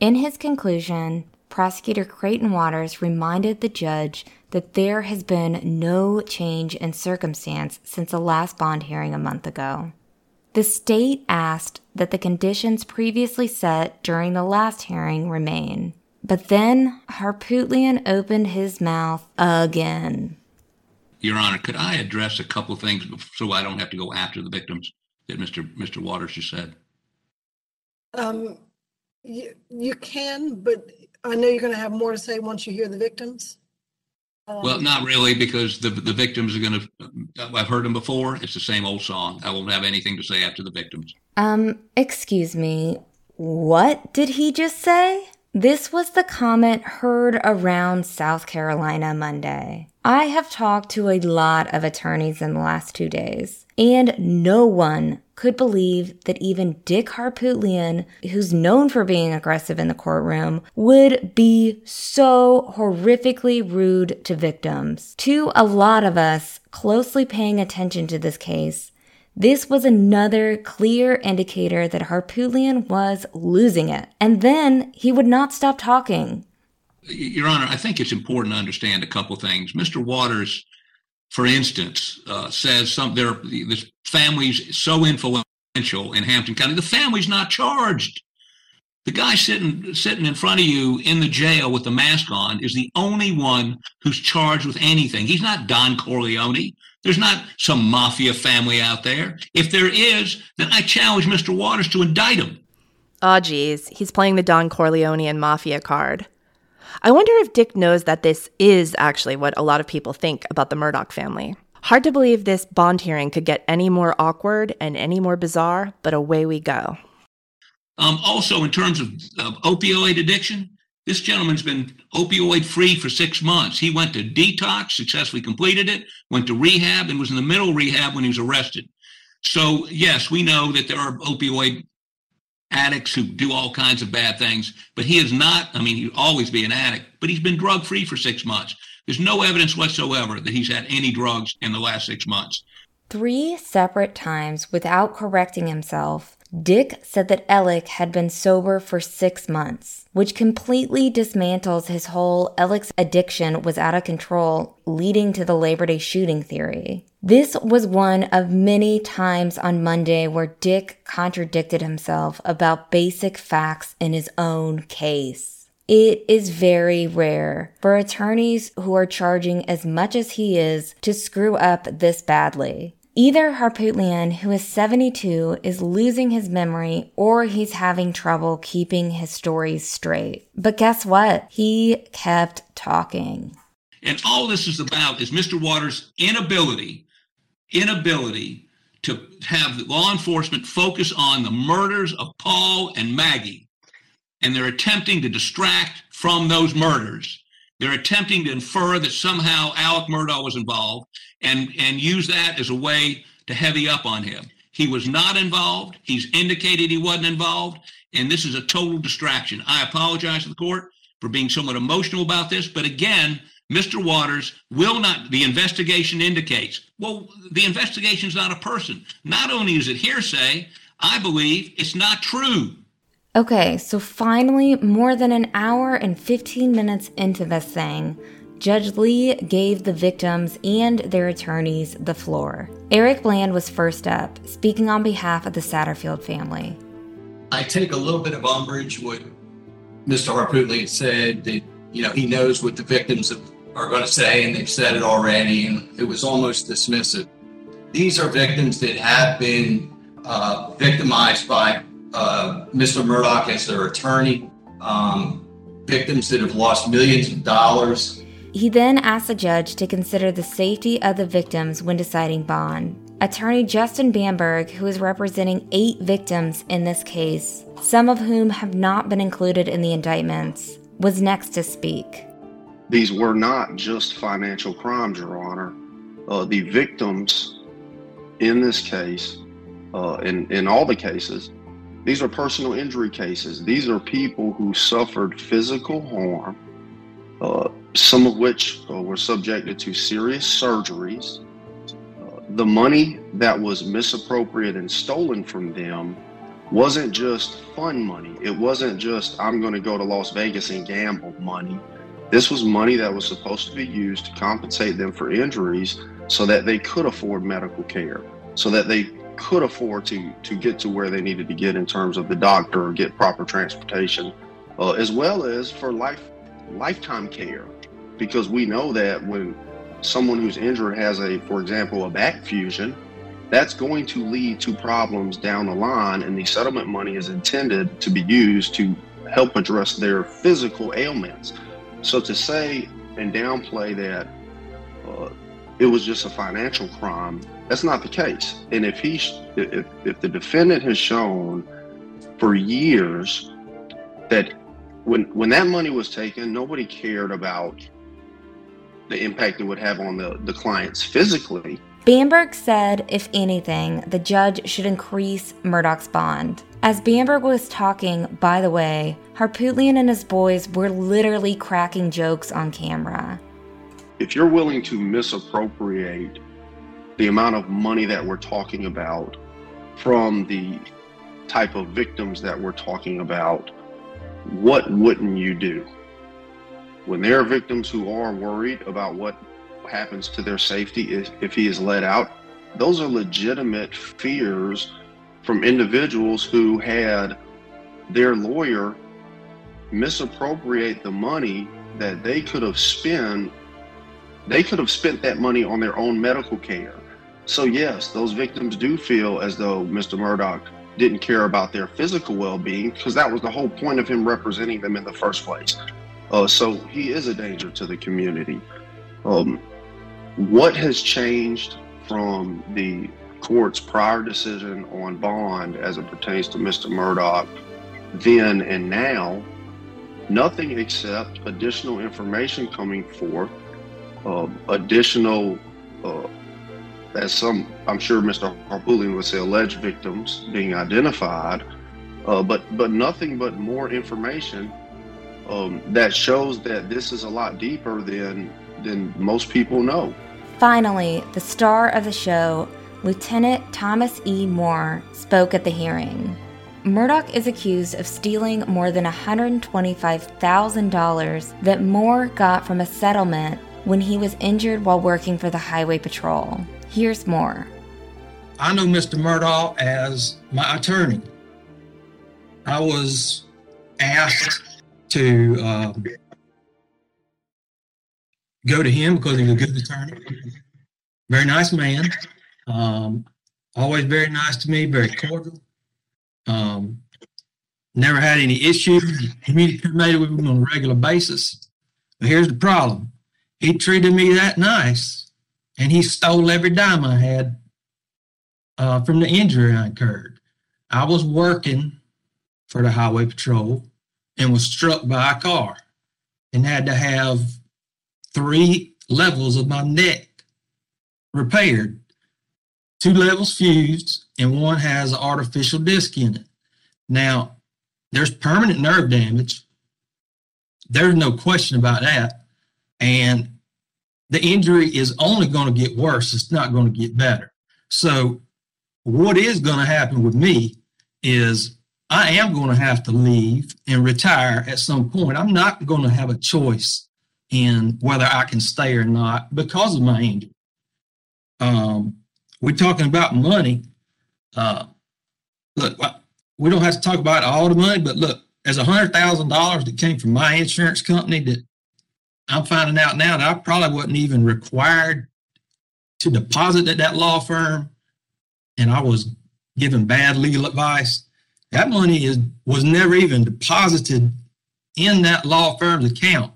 In his conclusion, Prosecutor Creighton Waters reminded the judge that there has been no change in circumstance since the last bond hearing a month ago. The state asked that the conditions previously set during the last hearing remain. But then Harpootlian opened his mouth again. Your Honor, could I address a couple things so I don't have to go after the victims that Mr. Mr. Waters just said? Um, you, you can, but I know you're going to have more to say once you hear the victims. Well, Um, not really, because the the victims are going to. I've heard them before. It's the same old song. I won't have anything to say after the victims. Um, excuse me. What did he just say? This was the comment heard around South Carolina Monday. I have talked to a lot of attorneys in the last two days, and no one could believe that even Dick Harpootlian, who's known for being aggressive in the courtroom, would be so horrifically rude to victims. To a lot of us closely paying attention to this case, this was another clear indicator that Harpootlian was losing it. And then he would not stop talking. Your Honor, I think it's important to understand a couple things. Mr. Waters, for instance, uh, says some there. This family's so influential in Hampton County. The family's not charged. The guy sitting sitting in front of you in the jail with the mask on is the only one who's charged with anything. He's not Don Corleone. There's not some mafia family out there. If there is, then I challenge Mr. Waters to indict him. Aw, geez, he's playing the Don Corleone and Mafia card. I wonder if Dick knows that this is actually what a lot of people think about the Murdaugh family. Hard to believe this bond hearing could get any more awkward and any more bizarre, but away we go. Um, also, in terms of, of opioid addiction, this gentleman's been opioid free for six months. He went to detox, successfully completed it, went to rehab, and was in the middle of rehab when he was arrested. So, yes, we know that there are opioid addicts who do all kinds of bad things, but he is not, I mean, he'll always be an addict, but he's been drug free for six months. There's no evidence whatsoever that he's had any drugs in the last six months. Three separate times without correcting himself, Dick said that Alec had been sober for six months, which completely dismantles his whole Alec's addiction was out of control, leading to the Labor Day shooting theory. This was one of many times on Monday where Dick contradicted himself about basic facts in his own case. It is very rare for attorneys who are charging as much as he is to screw up this badly. Either Harpootlian, who is 72, is losing his memory or he's having trouble keeping his stories straight. But guess what? He kept talking. And all this is about is Mr. Waters' inability, inability to have law enforcement focus on the murders of Paul and Maggie. And they're attempting to distract from those murders. They're attempting to infer that somehow Alec Murdaugh was involved and, and use that as a way to heavy up on him. He was not involved. He's indicated he wasn't involved. And this is a total distraction. I apologize to the court for being somewhat emotional about this. But again, Mr. Waters will not, the investigation indicates, well, the investigation is not a person. Not only is it hearsay, I believe it's not true. Okay, so finally, more than an hour and 15 minutes into this thing, Judge Lee gave the victims and their attorneys the floor. Eric Bland was first up, speaking on behalf of the Satterfield family. I take a little bit of umbrage with Mr. Harpootlian said that, you know, he knows what the victims are going to say and they've said it already, and it was almost dismissive. These are victims that have been uh, victimized by uh, Mr. Murdaugh as their attorney, um, victims that have lost millions of dollars. He then asked the judge to consider the safety of the victims when deciding bond. Attorney Justin Bamberg, who is representing eight victims in this case, some of whom have not been included in the indictments, was next to speak. These were not just financial crimes, Your Honor. Uh, the victims in this case, uh, in, in all the cases, these are personal injury cases. These are people who suffered physical harm, uh, some of which uh, were subjected to serious surgeries. Uh, the money that was misappropriated and stolen from them wasn't just fun money. It wasn't just, I'm going to go to Las Vegas and gamble money. This was money that was supposed to be used to compensate them for injuries so that they could afford medical care, so that they could afford to to get to where they needed to get in terms of the doctor or get proper transportation, uh, as well as for life lifetime care, because we know that when someone who's injured has a, for example, a back fusion, that's going to lead to problems down the line, and the settlement money is intended to be used to help address their physical ailments. So to say and downplay that uh, it was just a financial crime that's not the case. And if he, if, if the defendant has shown for years that when when that money was taken, nobody cared about the impact it would have on the, the clients physically. Bamberg said, if anything, the judge should increase Murdaugh's bond. As Bamberg was talking, by the way, Harpootlian and his boys were literally cracking jokes on camera. If you're willing to misappropriate the amount of money that we're talking about from the type of victims that we're talking about, what wouldn't you do? When there are victims who are worried about what happens to their safety if, if he is let out, those are legitimate fears from individuals who had their lawyer misappropriate the money that they could have spent they could have spent that money on their own medical care so, yes, those victims do feel as though Mr. Murdaugh didn't care about their physical well being because that was the whole point of him representing them in the first place. Uh, so, he is a danger to the community. Um, what has changed from the court's prior decision on bond as it pertains to Mr. Murdaugh then and now? Nothing except additional information coming forth, uh, additional uh, as some, I'm sure Mr. Harpootlian would say, alleged victims being identified, uh, but but nothing but more information um, that shows that this is a lot deeper than than most people know. Finally, the star of the show, Lieutenant Thomas E. Moore, spoke at the hearing. Murdaugh is accused of stealing more than $125,000 that Moore got from a settlement when he was injured while working for the Highway Patrol. Here's more. I know Mr. Murdaugh as my attorney. I was asked to um, go to him because he's a good attorney. Very nice man. Um, always very nice to me, very cordial. Um, never had any issues. Communicated with him on a regular basis. But here's the problem. He treated me that nice and he stole every dime I had uh, from the injury I incurred. I was working for the Highway Patrol and was struck by a car and had to have three levels of my neck repaired. Two levels fused, and one has an artificial disc in it. Now, there's permanent nerve damage. There's no question about that. And the injury is only going to get worse. It's not going to get better. So, what is going to happen with me is I am going to have to leave and retire at some point. I'm not going to have a choice in whether I can stay or not because of my injury. Um, we're talking about money. Uh, look, we don't have to talk about all the money, but look, there's a hundred thousand dollars that came from my insurance company that I'm finding out now that I probably wasn't even required to deposit at that law firm, and I was given bad legal advice. That money is was never even deposited in that law firm's account.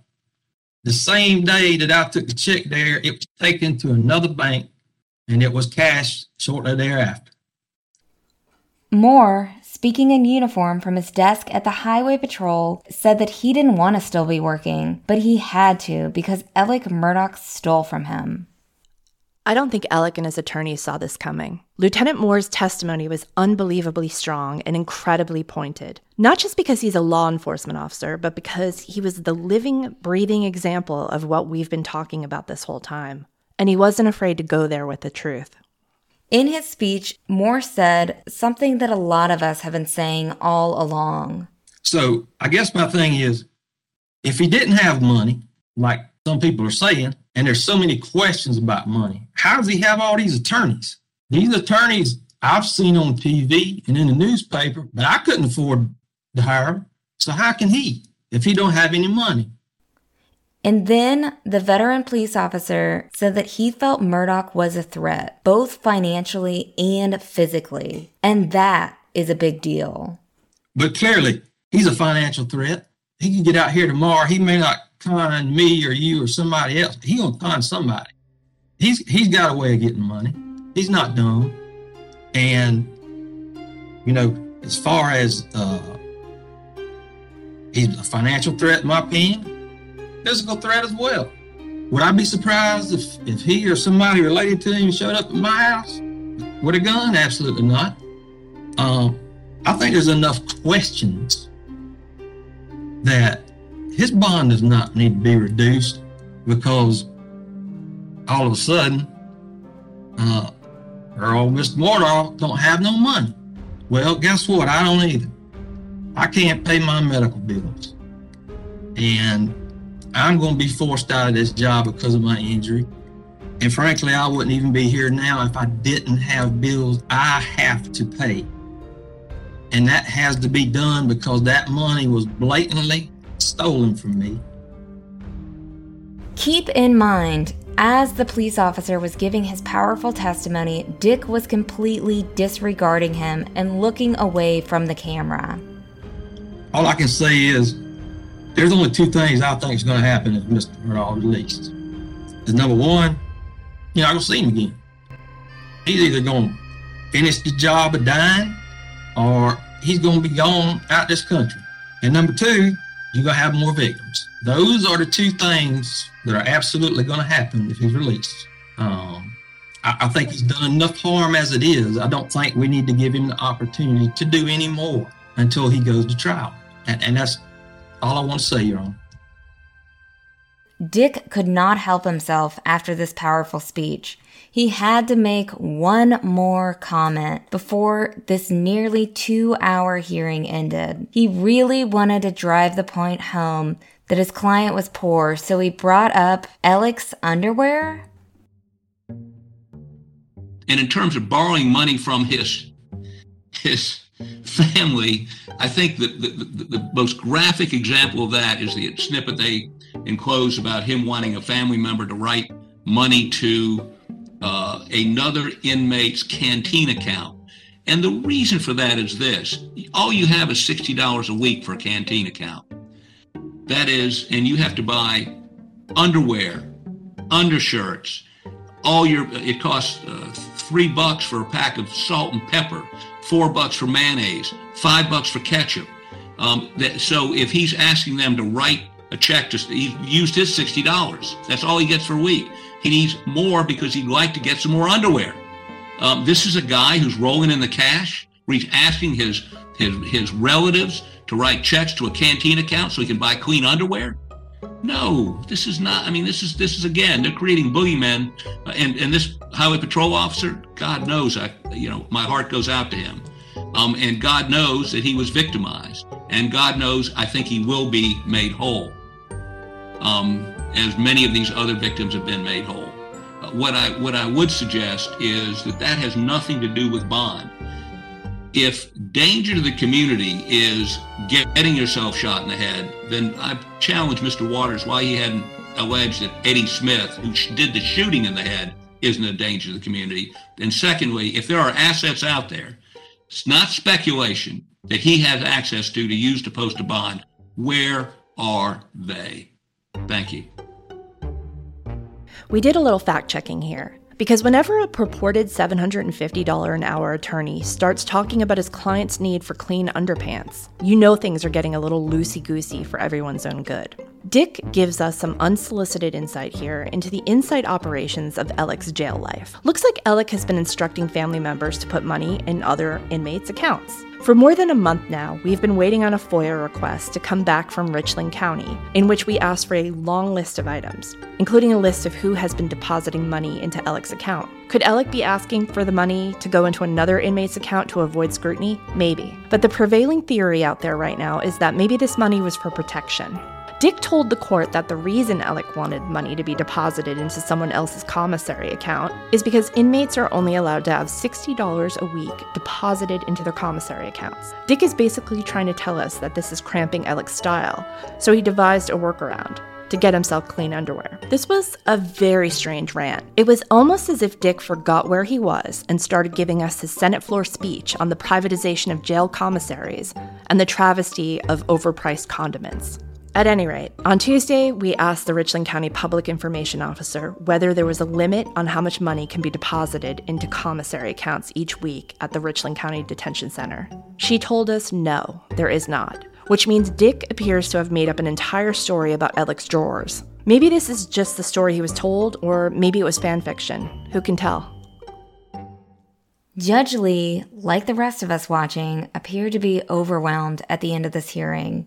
The same day that I took the check there, it was taken to another bank and it was cashed shortly thereafter. Moore, speaking in uniform from his desk at the Highway Patrol, said that he didn't want to still be working, but he had to because Alec Murdaugh stole from him. I don't think Alec and his attorneys saw this coming. Lieutenant Moore's testimony was unbelievably strong and incredibly pointed, not just because he's a law enforcement officer, but because he was the living, breathing example of what we've been talking about this whole time. And he wasn't afraid to go there with the truth. In his speech, Moore said something that a lot of us have been saying all along. So I guess my thing is if he didn't have money, like some people are saying, and there's so many questions about money. How does he have all these attorneys? These attorneys I've seen on TV and in the newspaper, but I couldn't afford to hire them. So how can he if he don't have any money? And then the veteran police officer said that he felt Murdaugh was a threat, both financially and physically. And that is a big deal. But clearly, he's a financial threat. He can get out here tomorrow. He may not con me or you or somebody else. He gonna con somebody. He's he's got a way of getting money. He's not dumb. And you know, as far as uh, he's a financial threat, in my opinion, physical threat as well. Would I be surprised if, if he or somebody related to him showed up at my house with a gun? Absolutely not. Um, I think there's enough questions that his bond does not need to be reduced because all of a sudden, uh, Earl Mr. Murdaugh don't have no money. Well, guess what? I don't either. I can't pay my medical bills. And I'm going to be forced out of this job because of my injury. And frankly, I wouldn't even be here now if I didn't have bills I have to pay. And that has to be done because that money was blatantly stolen from me. Keep in mind, as the police officer was giving his powerful testimony, Dick was completely disregarding him and looking away from the camera. All I can say is there's only two things I think is going to happen if Mr. Is released. Is number one, you're not going to see him again. He's either going to finish the job of dying or he's going to be gone out this country. And number two, you're going to have more victims. Those are the two things that are absolutely going to happen if he's released. Um, I, I, think he's done enough harm as it is. I don't think we need to give him the opportunity to do any more until he goes to trial. And, and that's all I want to say, Your Honor. Dick could not help himself after this powerful speech. He had to make one more comment before this nearly two hour hearing ended. He really wanted to drive the point home that his client was poor, so he brought up Alec's underwear. And in terms of borrowing money from his his family, I think that the, the, the, most graphic example of that is the snippet they enclosed about him wanting a family member to write money to uh, another inmate's canteen account. And the reason for that is this all you have is $60 a week for a canteen account. That is, and you have to buy underwear, undershirts, all your, it costs uh, three bucks for a pack of salt and pepper, four bucks for mayonnaise, five bucks for ketchup. Um, that, so if he's asking them to write a check. Just he used his sixty dollars. That's all he gets for a week. He needs more because he'd like to get some more underwear. Um, this is a guy who's rolling in the cash. Where he's asking his his his relatives to write checks to a canteen account so he can buy clean underwear. No, this is not. I mean, this is this is again. They're creating boogeymen, uh, and and this highway patrol officer, God knows, I you know my heart goes out to him, um, and God knows that he was victimized, and God knows I think he will be made whole, um, as many of these other victims have been made whole. Uh, what I what I would suggest is that that has nothing to do with bond if danger to the community is getting yourself shot in the head, then I challenge Mr. Waters why he hadn't alleged that Eddie Smith, who did the shooting in the head, isn't a danger to the community. And secondly, if there are assets out there, it's not speculation that he has access to to use to post a bond. Where are they? Thank you. We did a little fact checking here. Because whenever a purported $750 an hour attorney starts talking about his client's need for clean underpants, you know things are getting a little loosey goosey for everyone's own good. Dick gives us some unsolicited insight here into the inside operations of Alec's jail life. Looks like Alec has been instructing family members to put money in other inmates' accounts. For more than a month now, we've been waiting on a FOIA request to come back from Richland County, in which we asked for a long list of items, including a list of who has been depositing money into Alec's account. Could Alec be asking for the money to go into another inmate's account to avoid scrutiny? Maybe. But the prevailing theory out there right now is that maybe this money was for protection. Dick told the court that the reason Alec wanted money to be deposited into someone else's commissary account is because inmates are only allowed to have $60 a week deposited into their commissary accounts. Dick is basically trying to tell us that this is cramping Alec's style, so he devised a workaround to get himself clean underwear. This was a very strange rant. It was almost as if Dick forgot where he was and started giving us his Senate floor speech on the privatization of jail commissaries and the travesty of overpriced condiments. At any rate, on Tuesday, we asked the Richland County Public Information Officer whether there was a limit on how much money can be deposited into commissary accounts each week at the Richland County Detention Center. She told us no, there is not, which means Dick appears to have made up an entire story about Alec's drawers. Maybe this is just the story he was told, or maybe it was fan fiction. Who can tell? Judge Lee, like the rest of us watching, appeared to be overwhelmed at the end of this hearing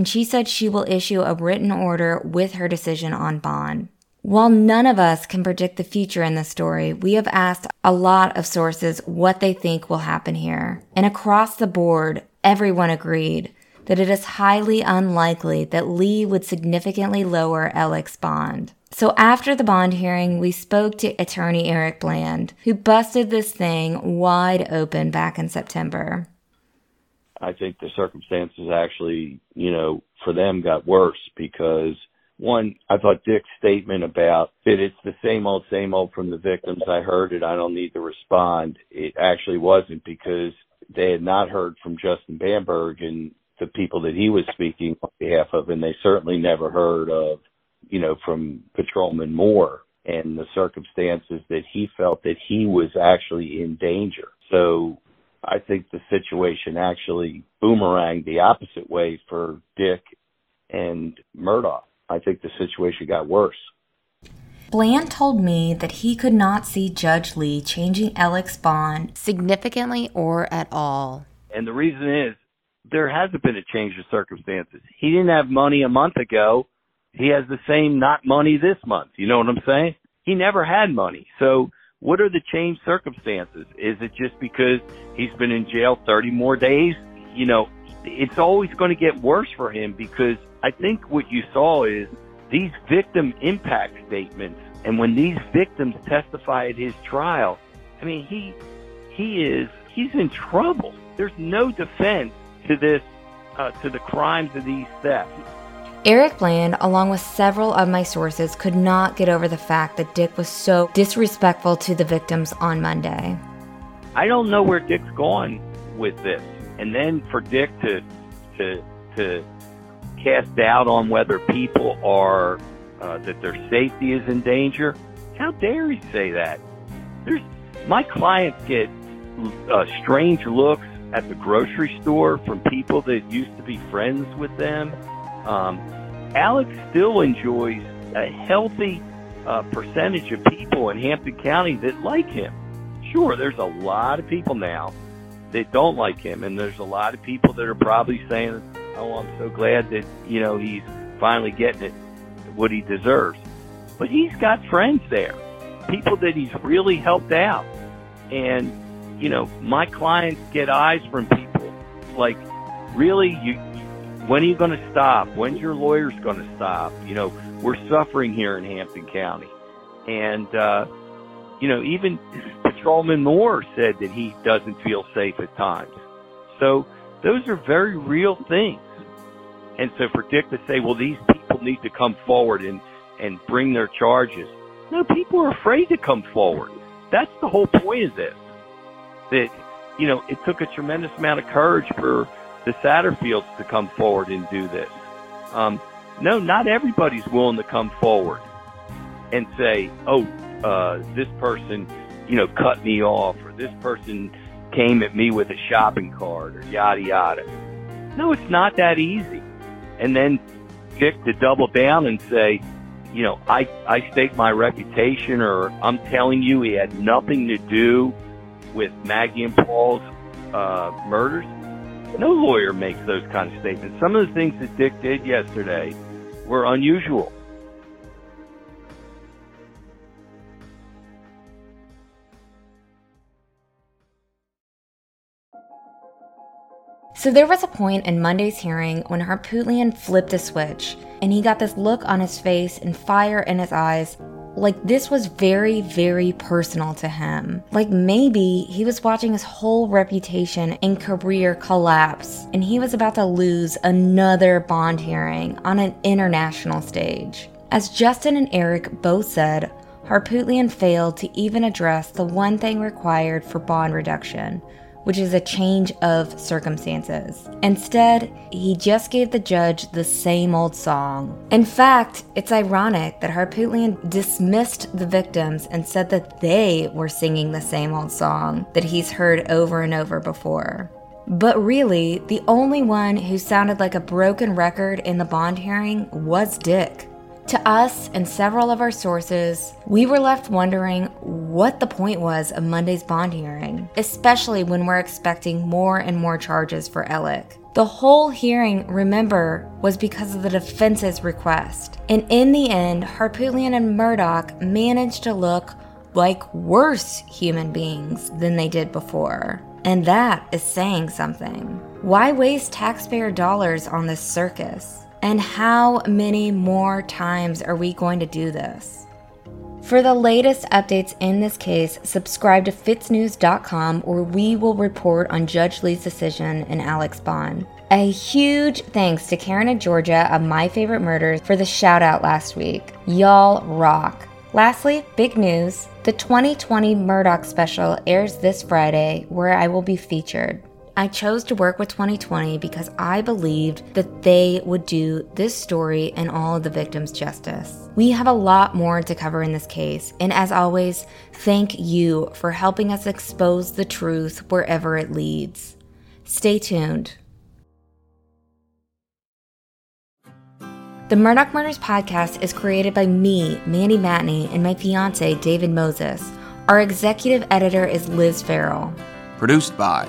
and she said she will issue a written order with her decision on bond. While none of us can predict the future in this story, we have asked a lot of sources what they think will happen here. And across the board, everyone agreed that it is highly unlikely that Lee would significantly lower Alec's bond. So after the bond hearing, we spoke to attorney Eric Bland, who busted this thing wide open back in September. I think the circumstances actually, you know, for them got worse because one, I thought Dick's statement about that it's the same old, same old from the victims. I heard it. I don't need to respond. It actually wasn't because they had not heard from Justin Bamberg and the people that he was speaking on behalf of, and they certainly never heard of, you know, from Patrolman Moore and the circumstances that he felt that he was actually in danger. So I think the situation actually boomeranged the opposite way for Dick and Murdaugh. I think the situation got worse. Bland told me that he could not see Judge Lee changing Alec's bond significantly or at all. And the reason is there hasn't been a change of circumstances. He didn't have money a month ago. He has the same not money this month. You know what I'm saying? He never had money. So what are the changed circumstances? Is it just because he's been in jail 30 more days? You know, it's always going to get worse for him because I think what you saw is these victim impact statements. And when these victims testify at his trial, I mean, he, he is, he's in trouble. There's no defense to this, uh, to the crimes of these thefts. Eric Bland, along with several of my sources, could not get over the fact that Dick was so disrespectful to the victims on Monday. I don't know where Dick's gone with this. And then for Dick to to to cast doubt on whether people are uh, that their safety is in danger, how dare he say that? There's my clients get uh, strange looks at the grocery store from people that used to be friends with them um, Alex still enjoys a healthy uh, percentage of people in Hampton County that like him. Sure, there's a lot of people now that don't like him, and there's a lot of people that are probably saying, "Oh, I'm so glad that you know he's finally getting it what he deserves." But he's got friends there, people that he's really helped out, and you know, my clients get eyes from people like, "Really, you when are you going to stop? When's your lawyers going to stop? You know, we're suffering here in Hampton County. And, uh, you know, even Patrolman Moore said that he doesn't feel safe at times. So those are very real things. And so for Dick to say, well, these people need to come forward and, and bring their charges. No, people are afraid to come forward. That's the whole point of this. That, you know, it took a tremendous amount of courage for the Satterfields to come forward and do this. Um, no, not everybody's willing to come forward and say, "Oh, uh, this person, you know, cut me off, or this person came at me with a shopping cart, or yada yada." No, it's not that easy. And then Dick to double down and say, you know, I I stake my reputation, or I'm telling you, he had nothing to do with Maggie and Paul's uh, murders no lawyer makes those kind of statements. Some of the things that Dick did yesterday were unusual. So there was a point in Monday's hearing when Harpootlian flipped a switch, and he got this look on his face and fire in his eyes like this was very, very personal to him. Like maybe he was watching his whole reputation and career collapse, and he was about to lose another bond hearing on an international stage. As Justin and Eric both said, Harpootlian failed to even address the one thing required for bond reduction, which is a change of circumstances. Instead, he just gave the judge the same old song. In fact, it's ironic that Harpootlian dismissed the victims and said that they were singing the same old song that he's heard over and over before. But really, the only one who sounded like a broken record in the bond hearing was Dick. To us and several of our sources, we were left wondering what the point was of Monday's bond hearing, especially when we're expecting more and more charges for Alec. The whole hearing, remember, was because of the defense's request. And in the end, Harpootlian and Murdaugh managed to look like worse human beings than they did before. And that is saying something. Why waste taxpayer dollars on this circus? And how many more times are we going to do this? For the latest updates in this case, subscribe to fitsnews.com where we will report on Judge Lee's decision in Alex Bond. A huge thanks to Karen and Georgia of My Favorite Murders for the shout out last week. Y'all rock. Lastly, big news the 2020 Murdaugh special airs this Friday, where I will be featured. I chose to work with 2020 because I believed that they would do this story and all of the victims justice. We have a lot more to cover in this case, and as always, thank you for helping us expose the truth wherever it leads. Stay tuned. The Murdaugh Murders podcast is created by me, Mandy Matney, and my fiance, David Moses. Our executive editor is Liz Farrell. Produced by